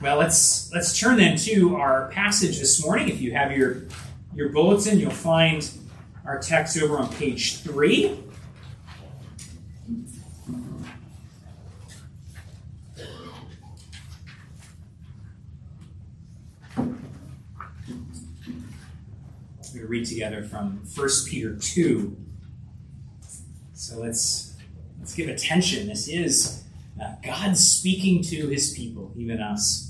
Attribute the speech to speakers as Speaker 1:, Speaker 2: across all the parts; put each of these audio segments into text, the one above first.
Speaker 1: Well, let's let's turn then to our passage this morning. If you have your your bulletin, you'll find our text over on page three. We read together from 1 Peter 2. So let's let's give attention. This is uh, God speaking to his people, even us.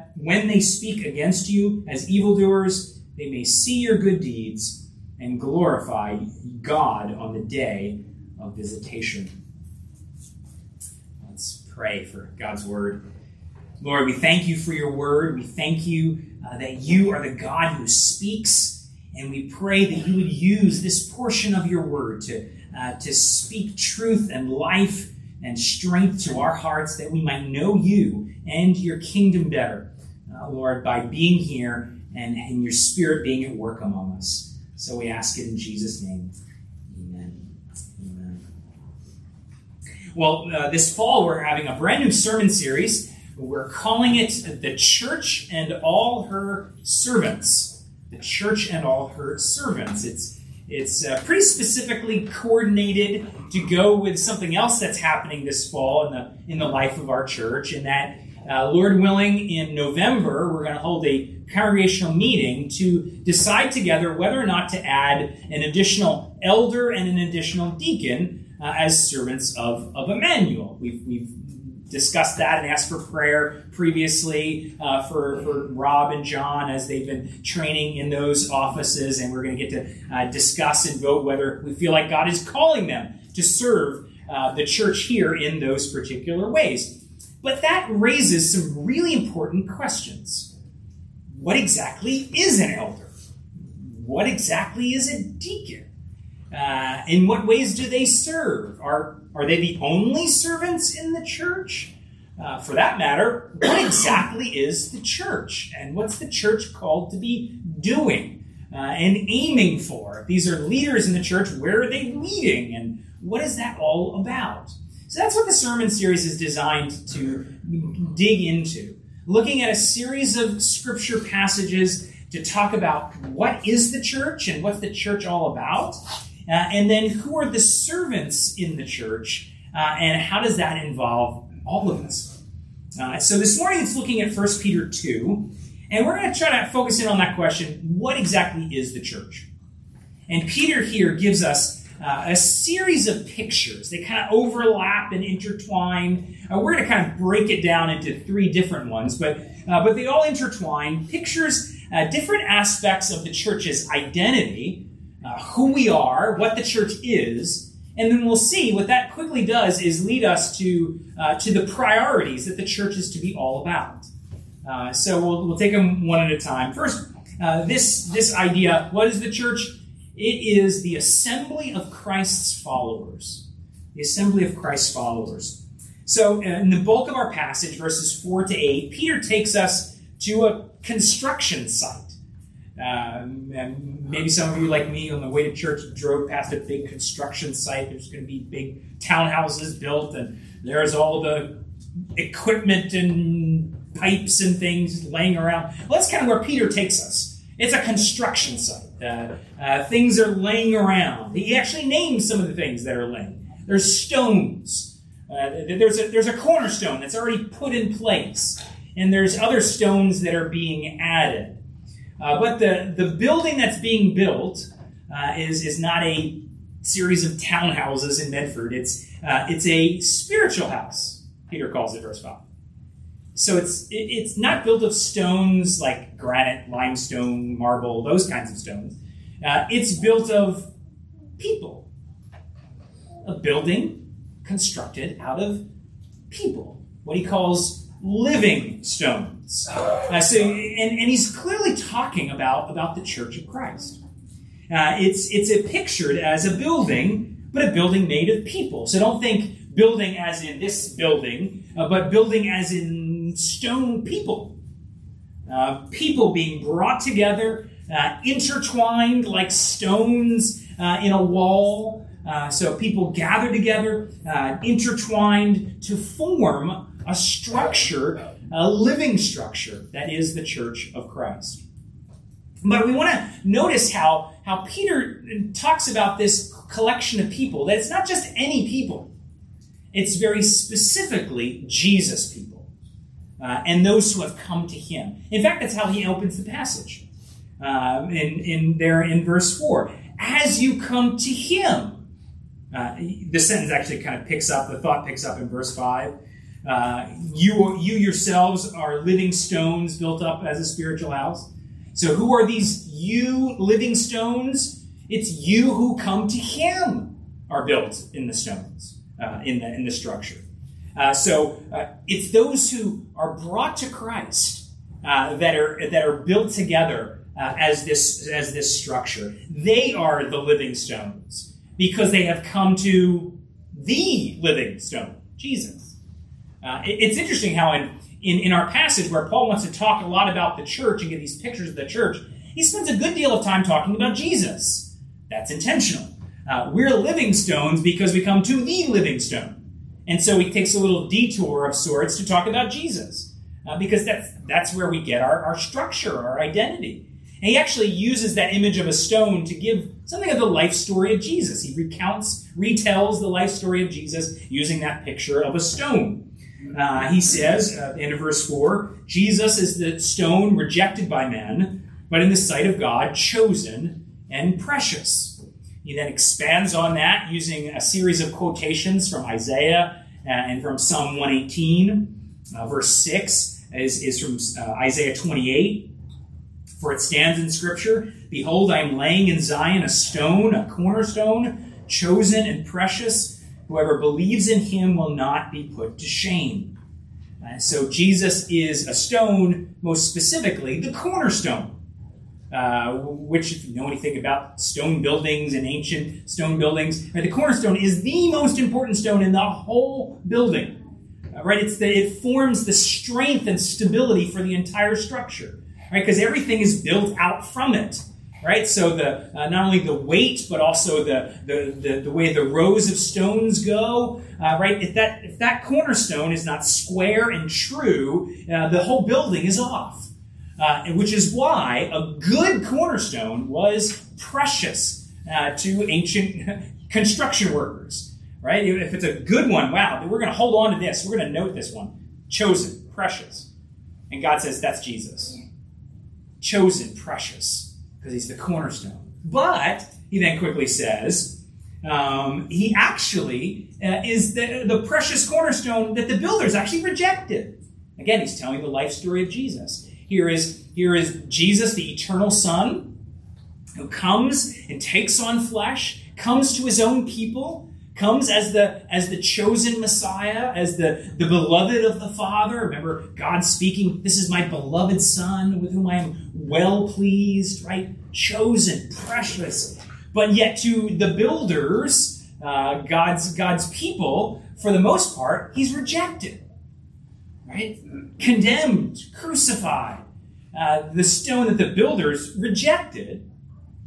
Speaker 1: when they speak against you as evildoers, they may see your good deeds and glorify God on the day of visitation. Let's pray for God's word. Lord, we thank you for your word. We thank you uh, that you are the God who speaks, and we pray that you would use this portion of your word to, uh, to speak truth and life and strength to our hearts that we might know you and your kingdom better, Lord, by being here and, and your spirit being at work among us. So we ask it in Jesus' name. Amen. Amen. Well, uh, this fall we're having a brand new sermon series. We're calling it The Church and All Her Servants. The Church and All Her Servants. It's it's uh, pretty specifically coordinated to go with something else that's happening this fall in the in the life of our church. And that, uh, Lord willing, in November we're going to hold a congregational meeting to decide together whether or not to add an additional elder and an additional deacon uh, as servants of, of Emmanuel. We've, we've discussed that and asked for prayer previously uh, for, for Rob and John as they've been training in those offices. And we're going to get to uh, discuss and vote whether we feel like God is calling them to serve uh, the church here in those particular ways. But that raises some really important questions. What exactly is an elder? What exactly is a deacon? Uh, in what ways do they serve? Are are they the only servants in the church? Uh, for that matter, what exactly is the church? And what's the church called to be doing uh, and aiming for? These are leaders in the church, where are they leading? And what is that all about? So that's what the sermon series is designed to dig into. Looking at a series of scripture passages to talk about what is the church and what's the church all about uh, and then who are the servants in the church? Uh, and how does that involve all of us? Uh, so this morning it's looking at 1 Peter 2. And we're going to try to focus in on that question what exactly is the church? And Peter here gives us uh, a series of pictures. They kind of overlap and intertwine. Uh, we're going to kind of break it down into three different ones, but, uh, but they all intertwine. Pictures uh, different aspects of the church's identity uh, who we are, what the church is, and then we'll see what that quickly does is lead us to uh, to the priorities that the church is to be all about. So we'll, we'll take them one at a time. First, this this idea: what is the church? It is the assembly of Christ's followers. The assembly of Christ's followers. So, uh, in the bulk of our passage, verses four to eight, Peter takes us to a construction site. Um, and maybe some of you, like me, on the way to church, drove past a big construction site. There's going to be big townhouses built, and there's all the equipment and pipes and things laying around. Well, that's kind of where Peter takes us. It's a construction site. Uh, uh, things are laying around. He actually names some of the things that are laying. There's stones. Uh, there's a there's a cornerstone that's already put in place, and there's other stones that are being added. Uh, but the the building that's being built uh, is is not a series of townhouses in Medford. It's it's a spiritual house. Peter calls it, verse five. So it's it, it's not built of stones like granite, limestone, marble, those kinds of stones. Uh, it's built of people. A building constructed out of people. What he calls living stones. Uh, so, and, and he's clearly talking about, about the Church of Christ. Uh, it's it's pictured as a building, but a building made of people. So don't think building as in this building, uh, but building as in stone people. Uh, people being brought together, uh, intertwined like stones uh, in a wall. Uh, so people gather together, intertwined to form a structure, a living structure that is the church of Christ. But we want to notice how, how Peter talks about this collection of people, that it's not just any people, it's very specifically Jesus people uh, and those who have come to him. In fact, that's how he opens the passage. Um, in, in there in verse 4 as you come to him uh, the sentence actually kind of picks up the thought picks up in verse 5 uh, you, you yourselves are living stones built up as a spiritual house. So, who are these you living stones? It's you who come to Him are built in the stones, uh, in, the, in the structure. Uh, so, uh, it's those who are brought to Christ uh, that, are, that are built together uh, as, this, as this structure. They are the living stones because they have come to the living stone, Jesus. Uh, it's interesting how in, in, in our passage where Paul wants to talk a lot about the church and get these pictures of the church, he spends a good deal of time talking about Jesus. That's intentional. Uh, we're living stones because we come to the living stone. And so he takes a little detour of sorts to talk about Jesus. Uh, because that's, that's where we get our, our structure, our identity. And he actually uses that image of a stone to give something of the life story of Jesus. He recounts, retells the life story of Jesus using that picture of a stone. Uh, he says, uh, of verse 4, Jesus is the stone rejected by men, but in the sight of God, chosen and precious. He then expands on that using a series of quotations from Isaiah and from Psalm 118. Uh, verse 6 is, is from uh, Isaiah 28. For it stands in Scripture Behold, I am laying in Zion a stone, a cornerstone, chosen and precious Whoever believes in him will not be put to shame. Uh, so Jesus is a stone, most specifically the cornerstone. Uh, which, if you know anything about stone buildings and ancient stone buildings, right, the cornerstone is the most important stone in the whole building. Uh, right? It's the, it forms the strength and stability for the entire structure. Right? Because everything is built out from it right? So the uh, not only the weight, but also the, the, the, the, way the rows of stones go, uh, right? If that, if that cornerstone is not square and true, uh, the whole building is off. Uh, which is why a good cornerstone was precious uh, to ancient construction workers, right? If it's a good one, wow, we're going to hold on to this. We're going to note this one. Chosen, precious. And God says, that's Jesus. Chosen, precious because he's the cornerstone. But, he then quickly says, um, he actually uh, is the, the precious cornerstone that the builders actually rejected. Again, he's telling the life story of Jesus. Here is, here is Jesus, the eternal Son, who comes and takes on flesh, comes to his own people, comes as the as the chosen Messiah, as the, the beloved of the Father. Remember God speaking, This is my beloved Son with whom I am well pleased, right? Chosen, precious. But yet to the builders, uh, God's God's people, for the most part, he's rejected. Right? Condemned, crucified. Uh, the stone that the builders rejected.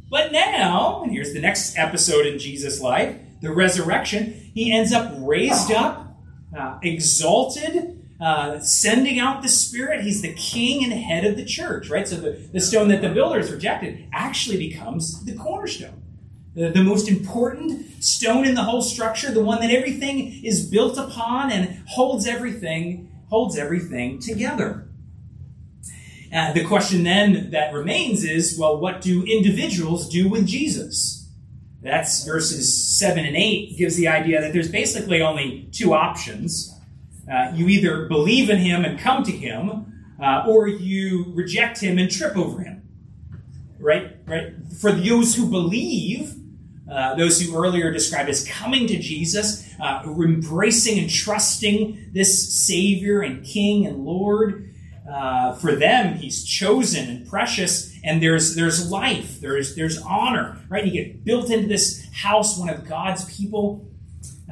Speaker 1: But now, and here's the next episode in Jesus' life the resurrection, he ends up raised up, uh, exalted, uh, sending out the Spirit. He's the king and head of the church, right? So the, the stone that the builders rejected actually becomes the cornerstone. The, the most important stone in the whole structure, the one that everything is built upon and holds everything, holds everything together. Uh, the question then that remains is well, what do individuals do with Jesus? That's verses 7 and 8 gives the idea that there's basically only two options. Uh, you either believe in him and come to him, uh, or you reject him and trip over him. Right? Right? For those who believe, uh, those who earlier described as coming to Jesus, uh, embracing and trusting this Savior and King and Lord. Uh, for them, He's chosen and precious, and there's there's life, there's there's honor, right? You get built into this house, one of God's people.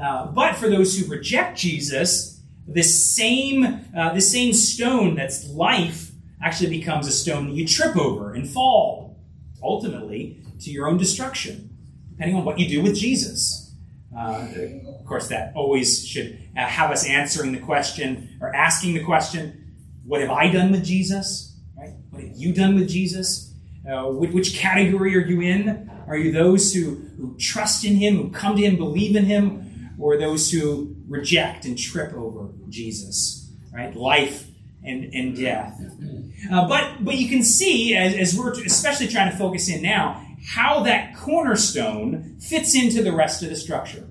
Speaker 1: Uh, but for those who reject Jesus, this same uh, this same stone that's life actually becomes a stone that you trip over and fall, ultimately to your own destruction depending on what you do with Jesus. Uh, of course, that always should have us answering the question or asking the question, What have I done with Jesus? Right? What have you done with Jesus? Uh, which, category are you in? Are you those who, who trust in Him, who come to Him, believe in Him, or those who reject and trip over Jesus? Right? Life and, and death. Uh, but, but you can see, as, as we're especially trying to focus in now, how that cornerstone fits into the rest of the structure,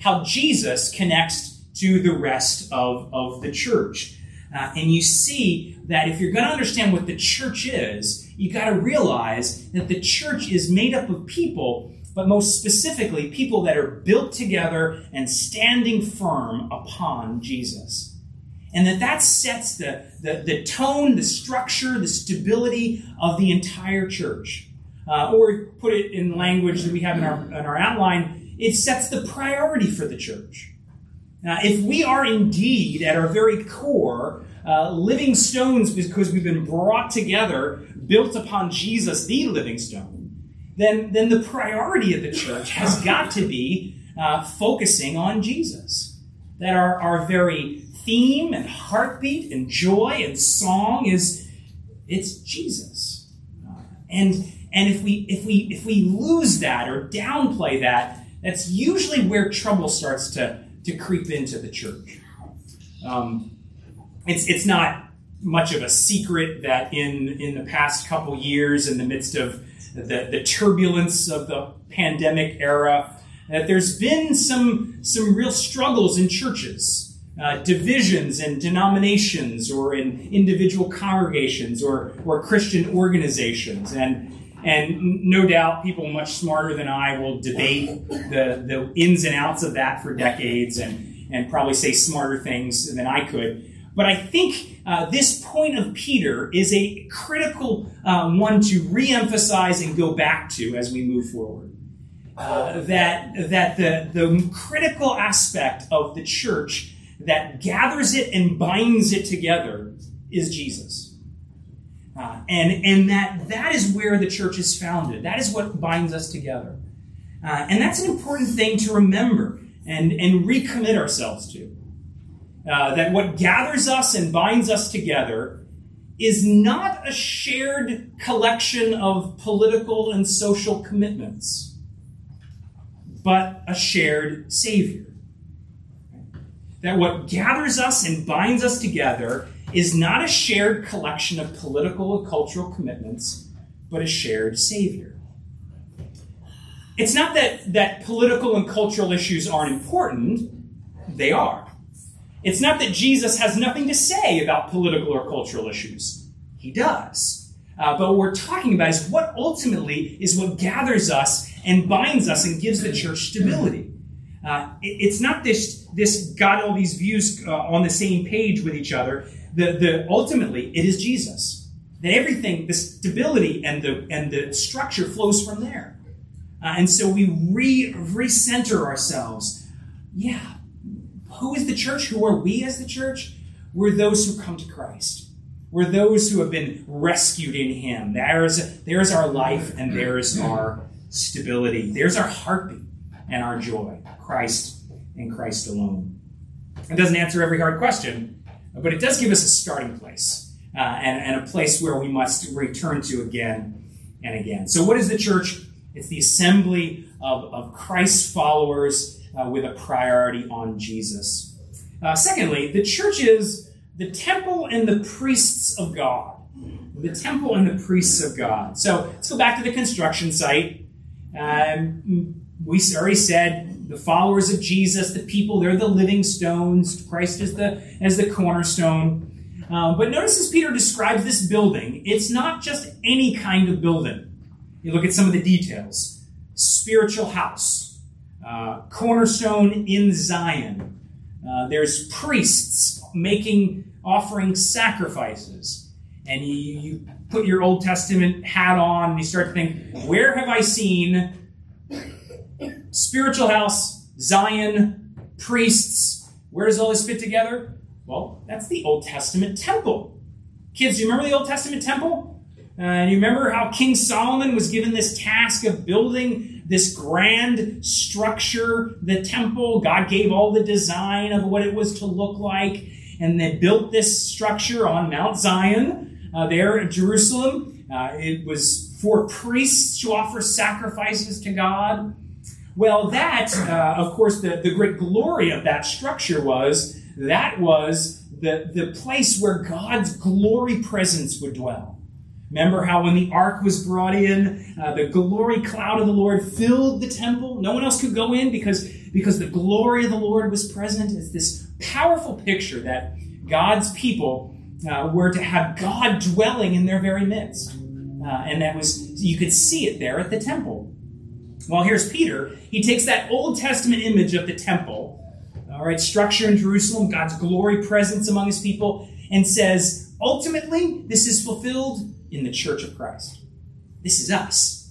Speaker 1: how Jesus connects to the rest of, of the church. Uh, and you see that if you're going to understand what the church is, you've got to realize that the church is made up of people, but most specifically, people that are built together and standing firm upon Jesus. And that that sets the, the, the tone, the structure, the stability of the entire church. Uh, or put it in language that we have in our, in our outline, it sets the priority for the church. Now, if we are indeed, at our very core, uh, living stones because we've been brought together, built upon Jesus, the living stone, then, then the priority of the church has got to be uh, focusing on Jesus. That our, our very theme and heartbeat and joy and song is it's Jesus. Uh, and and if we if we if we lose that or downplay that, that's usually where trouble starts to to creep into the church. Um, it's it's not much of a secret that in in the past couple years, in the midst of the, the turbulence of the pandemic era, that there's been some some real struggles in churches, uh, divisions in denominations or in individual congregations or or Christian organizations, and and no doubt people much smarter than I will debate the, the ins and outs of that for decades and, and probably say smarter things than I could. But I think uh, this point of Peter is a critical um, one to reemphasize and go back to as we move forward. Uh, that that the, the critical aspect of the church that gathers it and binds it together is Jesus. Uh, and and that that is where the church is founded. That is what binds us together. Uh, and that's an important thing to remember and, and recommit ourselves to. Uh, that what gathers us and binds us together is not a shared collection of political and social commitments, but a shared Savior. That what gathers us and binds us together is not a shared collection of political and cultural commitments, but a shared Savior. It's not that, that political and cultural issues aren't important, they are. It's not that Jesus has nothing to say about political or cultural issues, he does. Uh, but what we're talking about is what ultimately is what gathers us and binds us and gives the church stability. Uh, it, it's not this, this got all these views uh, on the same page with each other the, the ultimately it is Jesus. That everything, the stability and the and the structure flows from there. Uh, and so we re recenter ourselves. Yeah, who is the church? Who are we as the church? We're those who come to Christ. We're those who have been rescued in Him. There's, there's our life and there's our stability. There's our heartbeat and our joy. Christ and Christ alone. It doesn't answer every hard question, but it does give us a starting place uh, and, and a place where we must return to again and again. So, what is the church? It's the assembly of, of Christ's followers uh, with a priority on Jesus. Uh, secondly, the church is the temple and the priests of God. The temple and the priests of God. So let's go back to the construction site. Um, we already said the followers of Jesus, the people, they're the living stones. Christ is the as the cornerstone. Um, but notice as Peter describes this building, it's not just any kind of building. You look at some of the details spiritual house, uh, cornerstone in Zion. Uh, there's priests making, offering sacrifices. And you, you put your Old Testament hat on and you start to think, where have I seen spiritual house, Zion, priests? Where does all this fit together? Well, that's the Old Testament temple. Kids, do you remember the Old Testament temple? Uh, and you remember how King Solomon was given this task of building this grand structure, the temple. God gave all the design of what it was to look like. And they built this structure on Mount Zion uh, there in Jerusalem. Uh, it was for priests to offer sacrifices to God. Well, that, uh, of course, the, the great glory of that structure was that was the, the place where God's glory presence would dwell. Remember how when the ark was brought in, uh, the glory cloud of the Lord filled the temple? No one else could go in because, because the glory of the Lord was present. It's this powerful picture that God's people uh, were to have God dwelling in their very midst. Uh, and that was, you could see it there at the temple. Well, here's Peter. He takes that Old Testament image of the temple, all right, structure in Jerusalem, God's glory presence among his people, and says, ultimately, this is fulfilled in the church of Christ. This is us.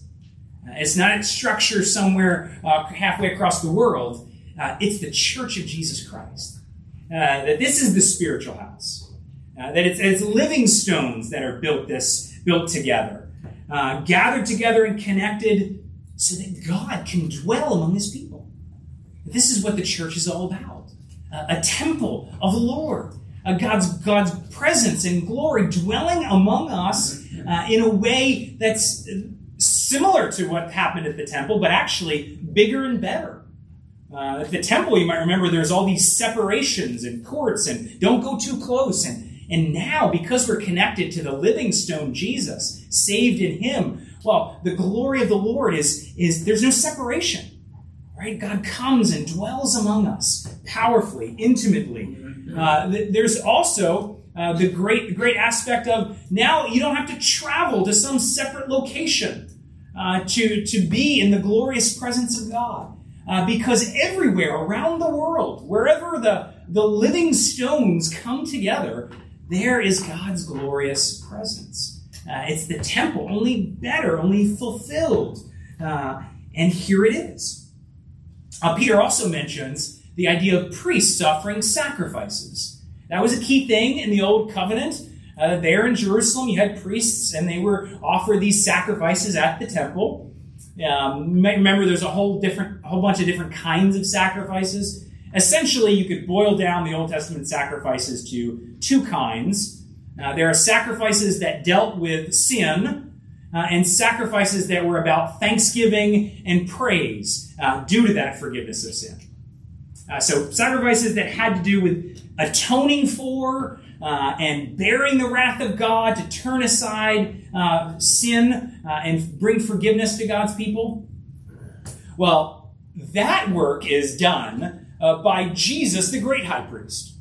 Speaker 1: Uh, it's not a structure somewhere uh, halfway across the world. Uh, it's the church of Jesus Christ. Uh, that this is the spiritual house. Uh, that it's, it's, living stones that are built this built together, uh, gathered together and connected, so that God can dwell among His people. This is what the church is all about: a temple of the Lord, God's God's presence and glory dwelling among us uh, in a way that's similar to what happened at the temple, but actually bigger and better. Uh, at the temple, you might remember there's all these separations and courts and don't go too close. And, and now, because we're connected to the living stone Jesus, saved in Him, well, the glory of the Lord is, is there's no separation. Right? God comes and dwells among us powerfully, intimately. Uh, there's also uh, the great, great aspect of now you don't have to travel to some separate location uh, to, to be in the glorious presence of God. Uh, because everywhere around the world, wherever the, the living stones come together, there is God's glorious presence. Uh, it's the temple, only better, only fulfilled. Uh, and here it is. Peter also mentions the idea of priests offering sacrifices. That was a key thing in the Old Covenant. Uh, there in Jerusalem, you had priests, and they were offer these sacrifices at the temple. Um, remember, there's a whole different, a whole bunch of different kinds of sacrifices. Essentially, you could boil down the Old Testament sacrifices to two kinds. Uh, there are sacrifices that dealt with sin, uh, and sacrifices that were about thanksgiving and praise uh, due to that forgiveness of sin. Uh, so sacrifices that had to do with atoning for uh, and bearing the wrath of God to turn aside uh, sin uh, and bring forgiveness to God's people. Well, that work is done uh, by Jesus, the great high priest.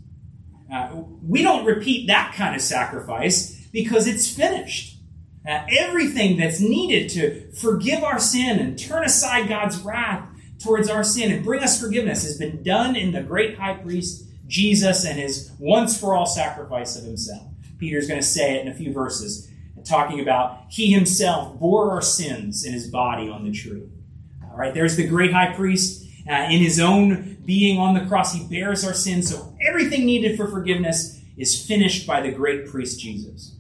Speaker 1: Uh, we don't repeat that kind of sacrifice because it's finished. everything that's needed to forgive our sin and turn aside God's wrath towards our sin and bring us forgiveness has been done in the great high priest, Jesus, and his once for all sacrifice of himself. Peter's going to say it in a few verses, talking about he himself bore our sins in his body on the tree. All right, there's the great high priest. Uh, in his own being on the cross, he bears our sins. So everything needed for forgiveness is finished by the great priest Jesus.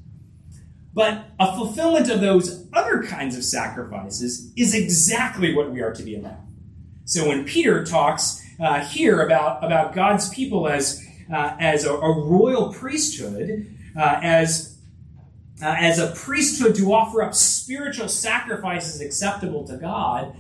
Speaker 1: But a fulfillment of those other kinds of sacrifices is exactly what we are to be about. So when Peter talks uh, here about, about God's people as, uh, as a, a, royal priesthood, uh, as, uh, as a priesthood to offer up spiritual sacrifices acceptable to God,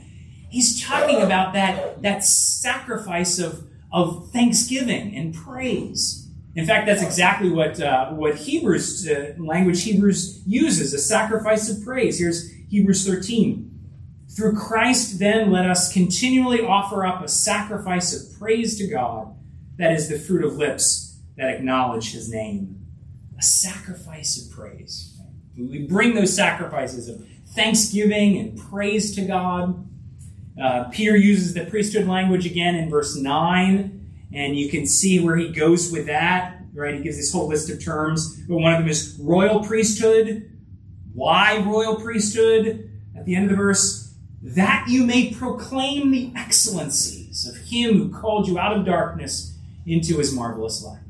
Speaker 1: he's talking about that, that sacrifice of, of thanksgiving and praise. In fact, that's exactly what uh, what Hebrews uh, language Hebrews uses a sacrifice of praise. Here's Hebrews 13. Through Christ, then, let us continually offer up a sacrifice of praise to God, that is the fruit of lips that acknowledge His name. A sacrifice of praise. We bring those sacrifices of thanksgiving and praise to God. Uh, Peter uses the priesthood language again in verse 9 and you can see where he goes with that, right? He gives this whole list of terms, but one of them is royal priesthood. Why royal priesthood? At the end of the verse, that you may proclaim the excellencies of him who called you out of darkness into his marvelous light.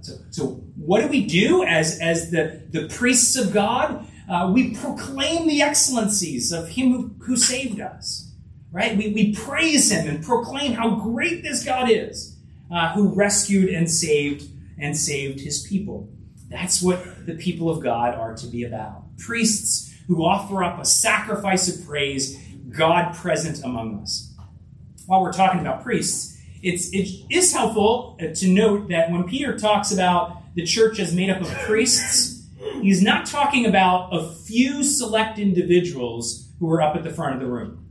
Speaker 1: So, so what do we do as, as the, the priests of God? Uh, we proclaim the excellencies of him who, who saved us, right? We, we praise him and proclaim how great this God is uh, who rescued and saved and saved his people. That's what the people of God are to be about. Priests who offer up a sacrifice of praise, God present among us. While we're talking about priests, it's, it is helpful uh, to note that when Peter talks about the church as made up of priests, he's not talking about a few select individuals who are up at the front of the room.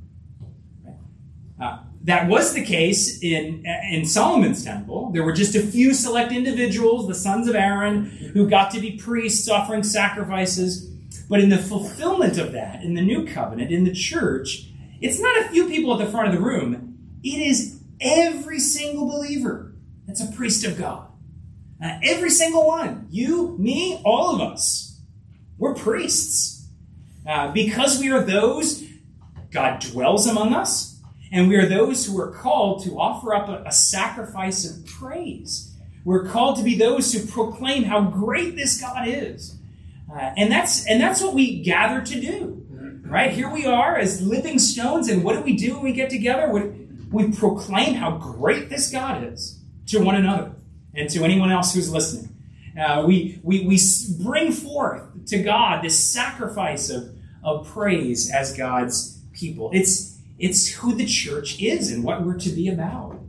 Speaker 1: Uh, that was the case in, in Solomon's temple. There were just a few select individuals, the sons of Aaron, who got to be priests offering sacrifices. But in the fulfillment of that, in the new covenant, in the church, it's not a few people at the front of the room. It is every single believer that's a priest of God. Uh, every single one. You, me, all of us. We're priests. Uh, because we are those, God dwells among us. And we are those who are called to offer up a, a, sacrifice of praise. We're called to be those who proclaim how great this God is. Uh, and that's and that's what we gather to do. Right? Here we are as living stones, and what do we do when we get together? We we proclaim how great this God is to one another and to anyone else who's listening. Uh, we, we, we bring forth to God this sacrifice of, of praise as God's people. It's, it's who the church is and what we're to be about.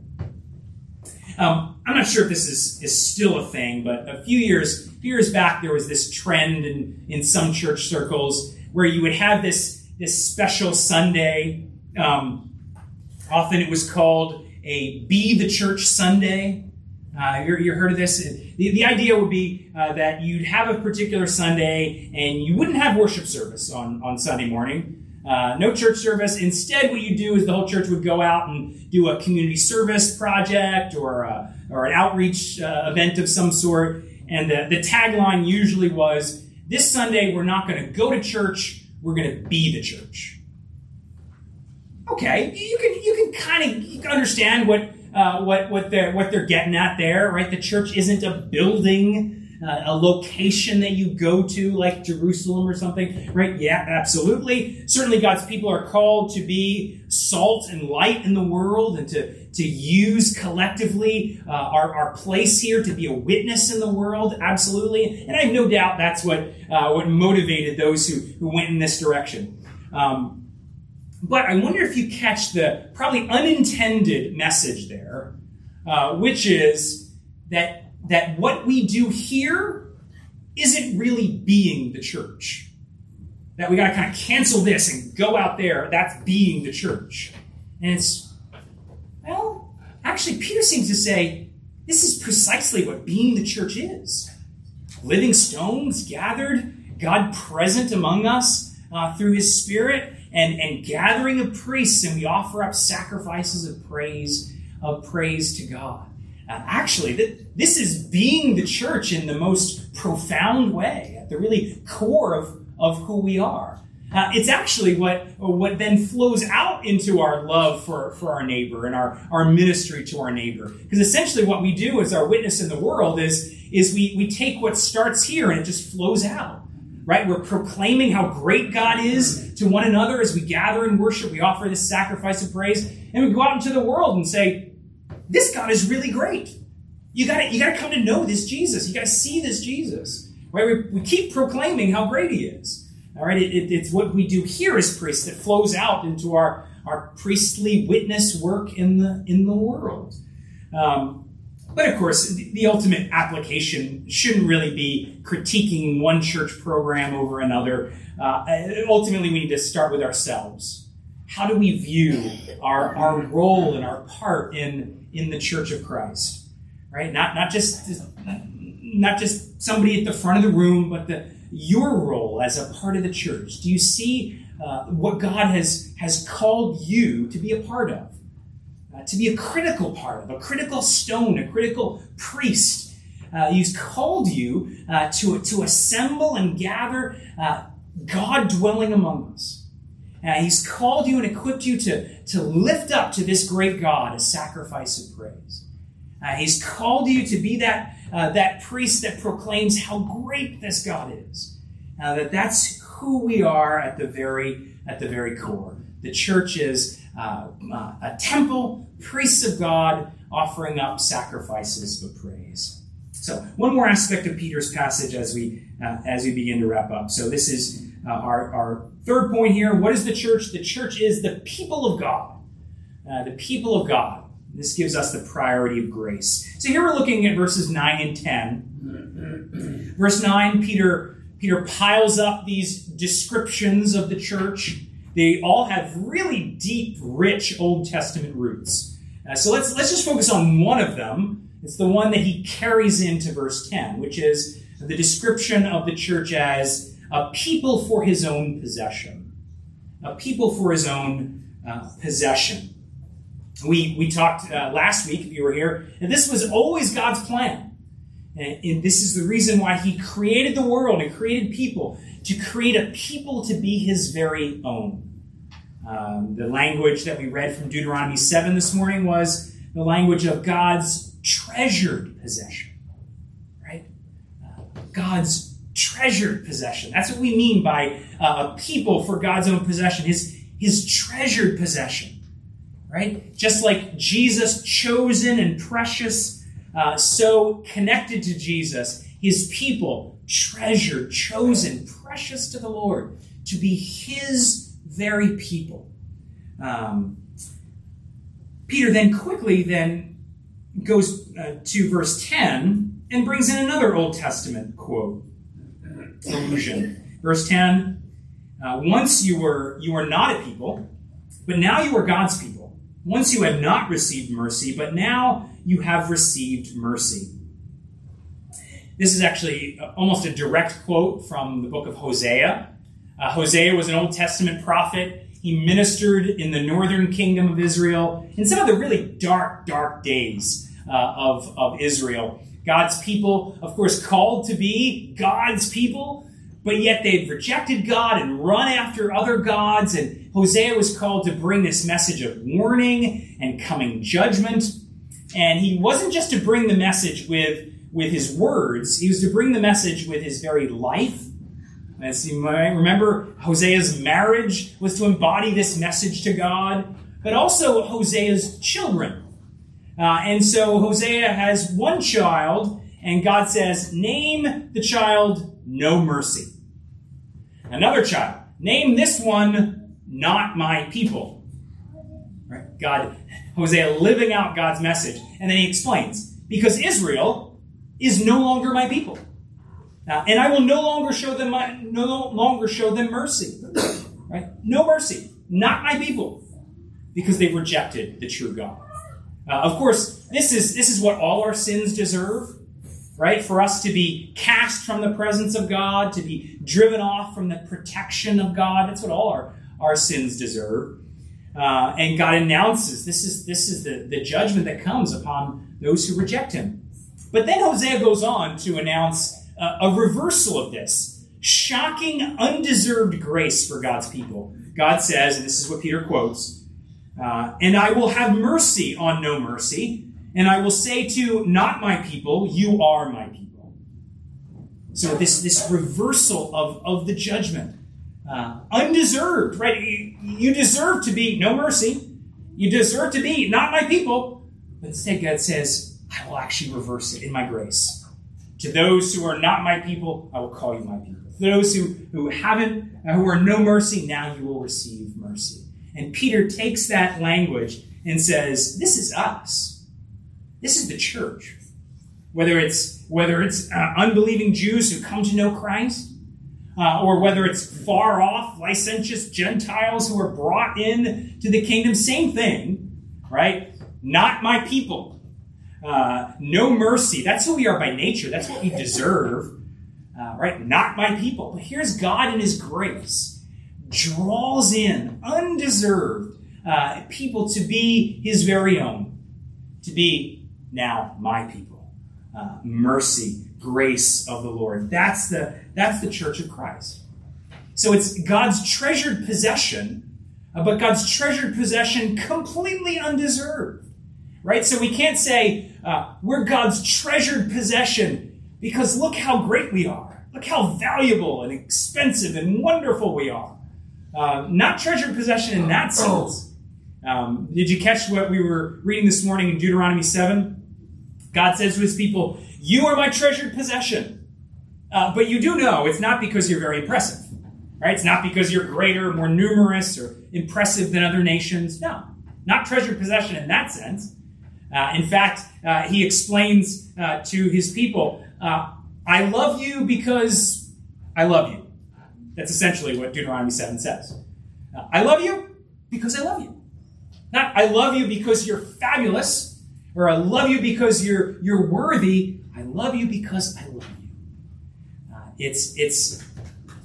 Speaker 1: Um, I'm not sure if this is, is still a thing, but a few years years back there was this trend in, in some church circles where you would have this this special Sunday. Um, often it was called a Be the Church Sunday. Uh, you, you heard of this? The, the idea would be uh, that you'd have a particular Sunday and you wouldn't have worship service on, on Sunday morning. Uh, no church service. Instead, what you do is the whole church would go out and do a community service project or, a, uh, or an outreach uh, event of some sort. And the, the tagline usually was this Sunday, we're not going to go to church, we're going to be the church. Okay, you can, you can kind of understand what, uh, what, what, they're, what they're getting at there, right? The church isn't a building uh, a location that you go to, like Jerusalem or something, right? Yeah, absolutely. Certainly, God's people are called to be salt and light in the world and to, to use collectively uh, our, our place here to be a witness in the world, absolutely. And I have no doubt that's what, uh, what motivated those who, who went in this direction. Um, but I wonder if you catch the probably unintended message there, uh, which is that that what we do here isn't really being the church. That we got to kind of cancel this and go out there. That's being the church. And it's, well, actually, Peter seems to say this is precisely what being the church is living stones gathered, God present among us uh, through his Spirit, and, and gathering of priests, and we offer up sacrifices of praise, of praise to God. Uh, actually, this is being the church in the most profound way, at the really core of, of who we are. Uh, it's actually what, what then flows out into our love for, for our neighbor and our, our ministry to our neighbor. Because essentially what we do as our witness in the world is, is we, we take what starts here and it just flows out. Right? We're proclaiming how great God is to one another as we gather and worship. We offer this sacrifice of praise. And we go out into the world and say, this God is really great. You gotta, you gotta come to know this Jesus. You gotta see this Jesus. Right? We, we keep proclaiming how great he is. All right, it, it, it's what we do here as priests that flows out into our, our priestly witness work in the in the world. Um, but of course, the, the, ultimate application shouldn't really be critiquing one church program over another. Uh, ultimately, we need to start with ourselves. How do we view our, our role and our part in, in the church of Christ? Right? Not, not just not just somebody at the front of the room, but the your role as a part of the church? Do you see uh, what God has, has called you to be a part of? Uh, to be a critical part of, a critical stone, a critical priest. Uh, he's called you uh, to, to assemble and gather uh, God dwelling among us. Uh, he's called you and equipped you to, to lift up to this great God a sacrifice of praise. Uh, he's called you to be that, uh, that priest that proclaims how great this God is. Uh, that that's who we are at the very, at the very core. The church is uh, uh, a temple, priests of God offering up sacrifices of praise. So, one more aspect of Peter's passage as we, as we begin to wrap up. So, this is our, our third point here. What is the church? The church is the people of God. the people of God. This gives us the priority of grace. So here we're looking at verses 9 and 10. Verse 9, Peter, Peter piles up these descriptions of the church. They all have really deep, rich Old Testament roots. Uh, so let's, let's just focus on one of them. It's the one that he carries into verse 10, which is the description of the church as a people for his own possession. A people for his own uh, possession. We, we talked uh, last week, if you were here, and this was always God's plan. And, and this is the reason why He created the world and created people, to create a people to be His very own. Um, the language that we read from Deuteronomy 7 this morning was the language of God's treasured possession. Right? Uh, God's treasured possession. That's what we mean by uh, a people for God's own possession, his, his treasured possession right? Just like Jesus, chosen and precious, uh, so connected to Jesus, his people, treasured, chosen, precious to the Lord, to be his very people. Um, Peter then quickly then goes uh, to verse 10 and brings in another Old Testament quote, allusion. Verse 10, uh, once you were, you were not a people, but now you are God's people. Once you had not received mercy, but now you have received mercy. This is actually almost a direct quote from the book of Hosea. Uh, Hosea was an Old Testament prophet. He ministered in the northern kingdom of Israel in some of the really dark, dark days uh, of, of Israel. God's people, of course, called to be God's people, but yet they've rejected God and run after other gods. And Hosea was called to bring this message of warning and coming judgment. And he wasn't just to bring the message with, with his words, he was to bring the message with his very life. As you might remember, Hosea's marriage was to embody this message to God, but also Hosea's children. Uh, and so Hosea has one child, and God says, Name the child no mercy. Another child, name this one not my people. Right? God, Hosea living out God's message. And then he explains, because Israel is no longer my people. Uh, and I will no longer show them my, no longer show them mercy. Right? No mercy. Not my people. Because they've rejected the true God. Uh, of course, this is, this is what all our sins deserve right? For us to be cast from the presence of God, to be driven off from the protection of God. That's what all our, our sins deserve. Uh, and God announces this is, this is the, the judgment that comes upon those who reject him. But then Hosea goes on to announce uh, a reversal of this. shocking, undeserved grace for God's people. God says, and this is what Peter quotes, uh, and I will have mercy on no mercy, and I will say to not my people, you are my people. So this, this reversal of, of the judgment, uh, undeserved, right? You, you deserve to be no mercy. You deserve to be not my people. But instead, God says, I will actually reverse it in my grace. To those who are not my people, I will call you my people. To those who, who haven't, uh, who are no mercy, now you will receive mercy. And Peter takes that language and says, This is us. This is the church. Whether it's whether it's uh, unbelieving Jews who come to know Christ, uh, or whether it's far off licentious Gentiles who are brought in to the kingdom, same thing, right? Not my people. Uh, no mercy. That's who we are by nature. That's what we deserve. Uh, right? Not my people. But here's God in His grace draws in undeserved uh, people to be His very own, to be now my people. Uh, mercy, grace of the Lord. That's the that's the Church of Christ. So it's God's treasured possession, uh, but God's treasured possession completely undeserved right? So we can't say uh, we're God's treasured possession because look how great we are. Look how valuable and expensive and wonderful we are. Uh, not treasured possession in that sense. Um, did you catch what we were reading this morning in Deuteronomy 7? God says to his people, You are my treasured possession. Uh, but you do know it's not because you're very impressive, right? It's not because you're greater, more numerous, or impressive than other nations. No, not treasured possession in that sense. Uh, in fact, uh, he explains uh, to his people, uh, I love you because I love you. That's essentially what Deuteronomy 7 says. I love you because I love you. Not I love you because you're fabulous, or I love you because you're, you're worthy. I love you because I love you. Uh, it's, it's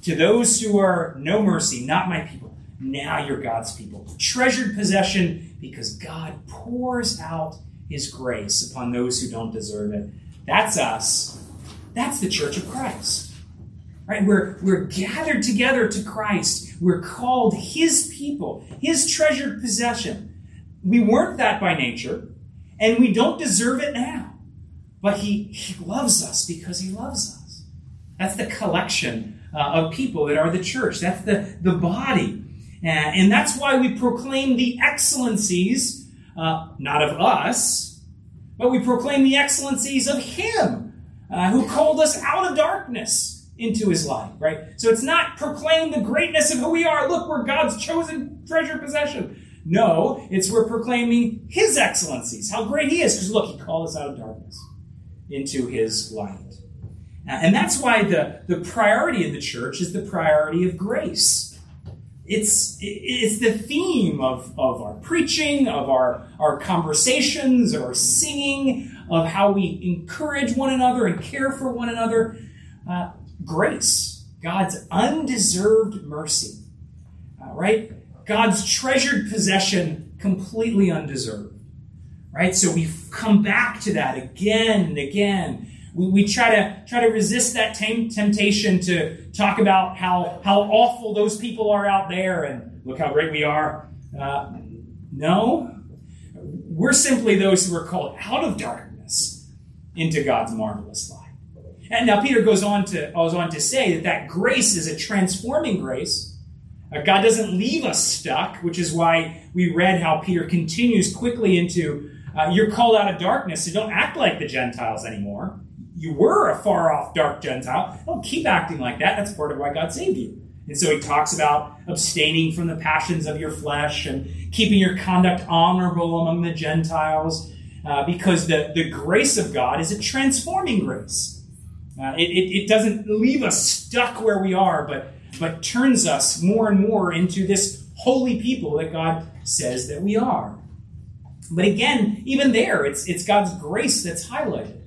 Speaker 1: to those who are no mercy, not my people. Now you're God's people. Treasured possession because God pours out his grace upon those who don't deserve it. That's us. That's the church of Christ. Right? We're, we're gathered together to Christ. We're called his people, his treasured possession. We weren't that by nature, and we don't deserve it now. But he, he loves us because he loves us. That's the collection uh, of people that are the church. That's the, the body. Uh, and that's why we proclaim the excellencies uh, not of us, but we proclaim the excellencies of Him uh, who called us out of darkness into His light, right? So it's not proclaim the greatness of who we are. Look, we're God's chosen treasure possession. No, it's we're proclaiming His excellencies, how great He is, because look, He called us out of darkness into His light. And that's why the, the priority of the church is the priority of grace it's it's the theme of, of our preaching, of our, our conversations, of our singing, of how we encourage one another and care for one another. Uh, grace, God's undeserved mercy, uh, right? God's treasured possession, completely undeserved, right? So we come back to that again and again we, we try to try to resist that tem- temptation to talk about how how awful those people are out there and look how great we are. Uh, no, we're simply those who are called out of darkness into God's marvelous light. And now Peter goes on to goes on to say that that grace is a transforming grace. Uh, God doesn't leave us stuck, which is why we read how Peter continues quickly into uh, you're called out of darkness, so don't act like the Gentiles anymore you were a far off dark Gentile. Don't keep acting like that. That's part of why God saved you. And so he talks about abstaining from the passions of your flesh and keeping your conduct honorable among the Gentiles, uh, because the, the grace of God is a transforming grace. Uh, it, it, it doesn't leave us stuck where we are, but, but turns us more and more into this holy people that God says that we are. But again, even there, it's, it's God's grace that's highlighted.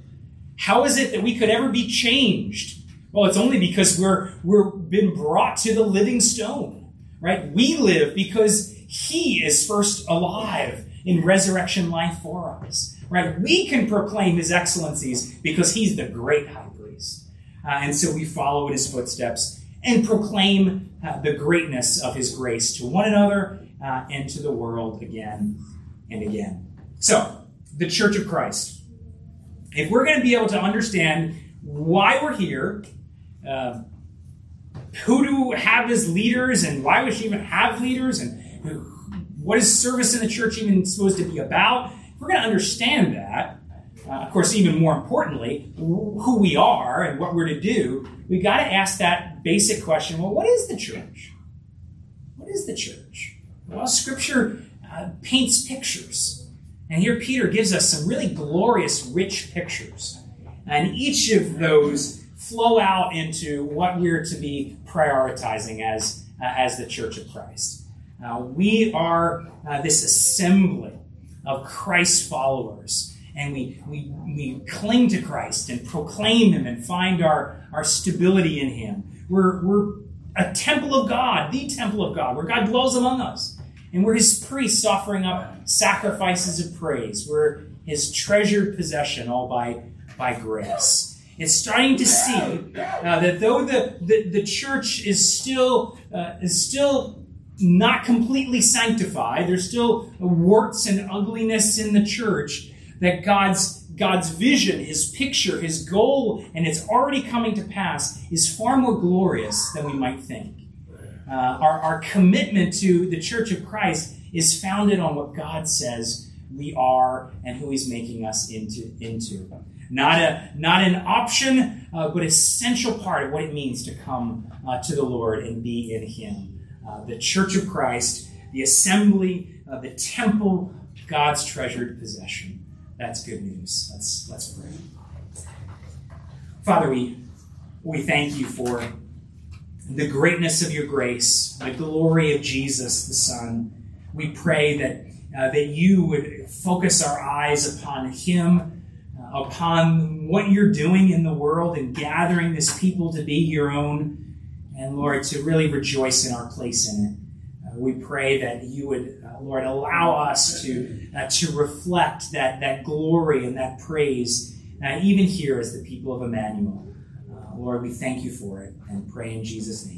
Speaker 1: How is it that we could ever be changed? Well, it's only because we're we're been brought to the living stone, right? We live because He is first alive in resurrection life for us, right? We can proclaim His excellencies because He's the great high and so we follow in His footsteps and proclaim uh, the greatness of his grace to one another uh, and to the world again and again. So, the Church of Christ. If we're going to be able to understand why we're here, uh, who do have as leaders, and why we should even have leaders, and what is service in the church even supposed to be about, if we're going to understand that, uh, of course, even more importantly, who we are and what we're to do, we've got to ask that basic question well, what is the church? What is the church? Well, Scripture uh, paints pictures. And here Peter gives us some really glorious, rich pictures. And each of those flow out into what we're to be prioritizing as, uh, as the Church of Christ. Uh, we are uh, this assembly of Christ followers, and we, we, we cling to Christ and proclaim Him and find our, our stability in Him. We're, we're a temple of God, the temple of God, where God dwells among us. And we're His priests offering up sacrifices of praise. We're His treasured possession, all by, by grace. It's starting to see uh, that though the, the, the, church is still, uh, is still not completely sanctified, there's still warts and ugliness in the church, that God's, God's vision, His picture, His goal, and it's already coming to pass, is far more glorious than we might think. Uh, our, our commitment to the Church of Christ is founded on what God says we are and who He's making us into. into. Not, a, not an option, uh, but essential part of what it means to come uh, to the Lord and be in Him. Uh, the Church of Christ, the assembly, the temple, God's treasured possession. That's good news. Let's, let's pray. Father, we, we thank you for the greatness of your grace, the glory of Jesus, the Son. We pray that, uh, that you would focus our eyes upon Him upon what you're doing in the world and gathering this people to be your own, and Lord, to really rejoice in our place in it. Uh, we pray that you would, uh, Lord, allow us to, uh, to reflect that, that glory and that praise, uh, even here as the people of Emmanuel. Uh, Lord, we thank you for it and pray in Jesus' name.